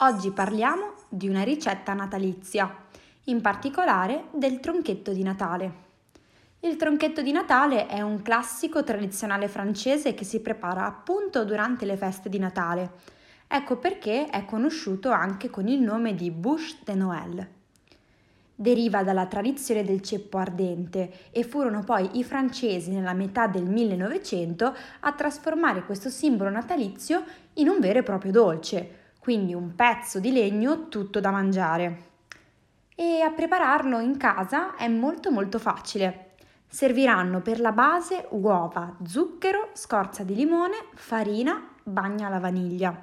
Oggi parliamo di una ricetta natalizia, in particolare del tronchetto di Natale. Il tronchetto di Natale è un classico tradizionale francese che si prepara appunto durante le feste di Natale. Ecco perché è conosciuto anche con il nome di bouche de Noël. Deriva dalla tradizione del ceppo ardente e furono poi i francesi nella metà del 1900 a trasformare questo simbolo natalizio in un vero e proprio dolce, quindi un pezzo di legno tutto da mangiare. E a prepararlo in casa è molto molto facile. Serviranno per la base uova, zucchero, scorza di limone, farina, bagna alla vaniglia.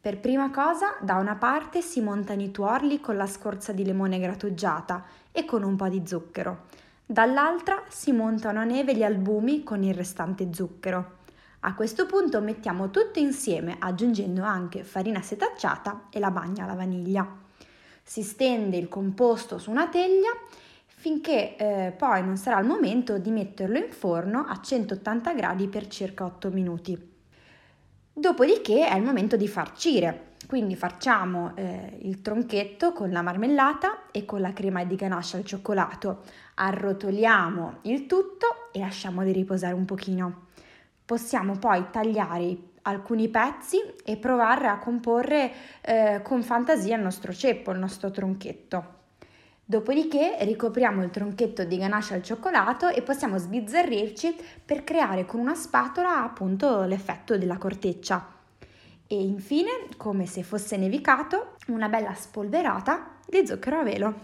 Per prima cosa, da una parte si montano i tuorli con la scorza di limone grattugiata e con un po' di zucchero. Dall'altra si montano a neve gli albumi con il restante zucchero. A questo punto mettiamo tutto insieme aggiungendo anche farina setacciata e la bagna alla vaniglia. Si stende il composto su una teglia finché eh, poi non sarà il momento di metterlo in forno a 180 gradi per circa 8 minuti. Dopodiché è il momento di farcire, quindi facciamo eh, il tronchetto con la marmellata e con la crema di ganache al cioccolato, arrotoliamo il tutto e lasciamoli riposare un pochino. Possiamo poi tagliare alcuni pezzi e provare a comporre eh, con fantasia il nostro ceppo, il nostro tronchetto. Dopodiché ricopriamo il tronchetto di ganache al cioccolato e possiamo sbizzarrirci per creare con una spatola appunto l'effetto della corteccia. E infine, come se fosse nevicato, una bella spolverata di zucchero a velo.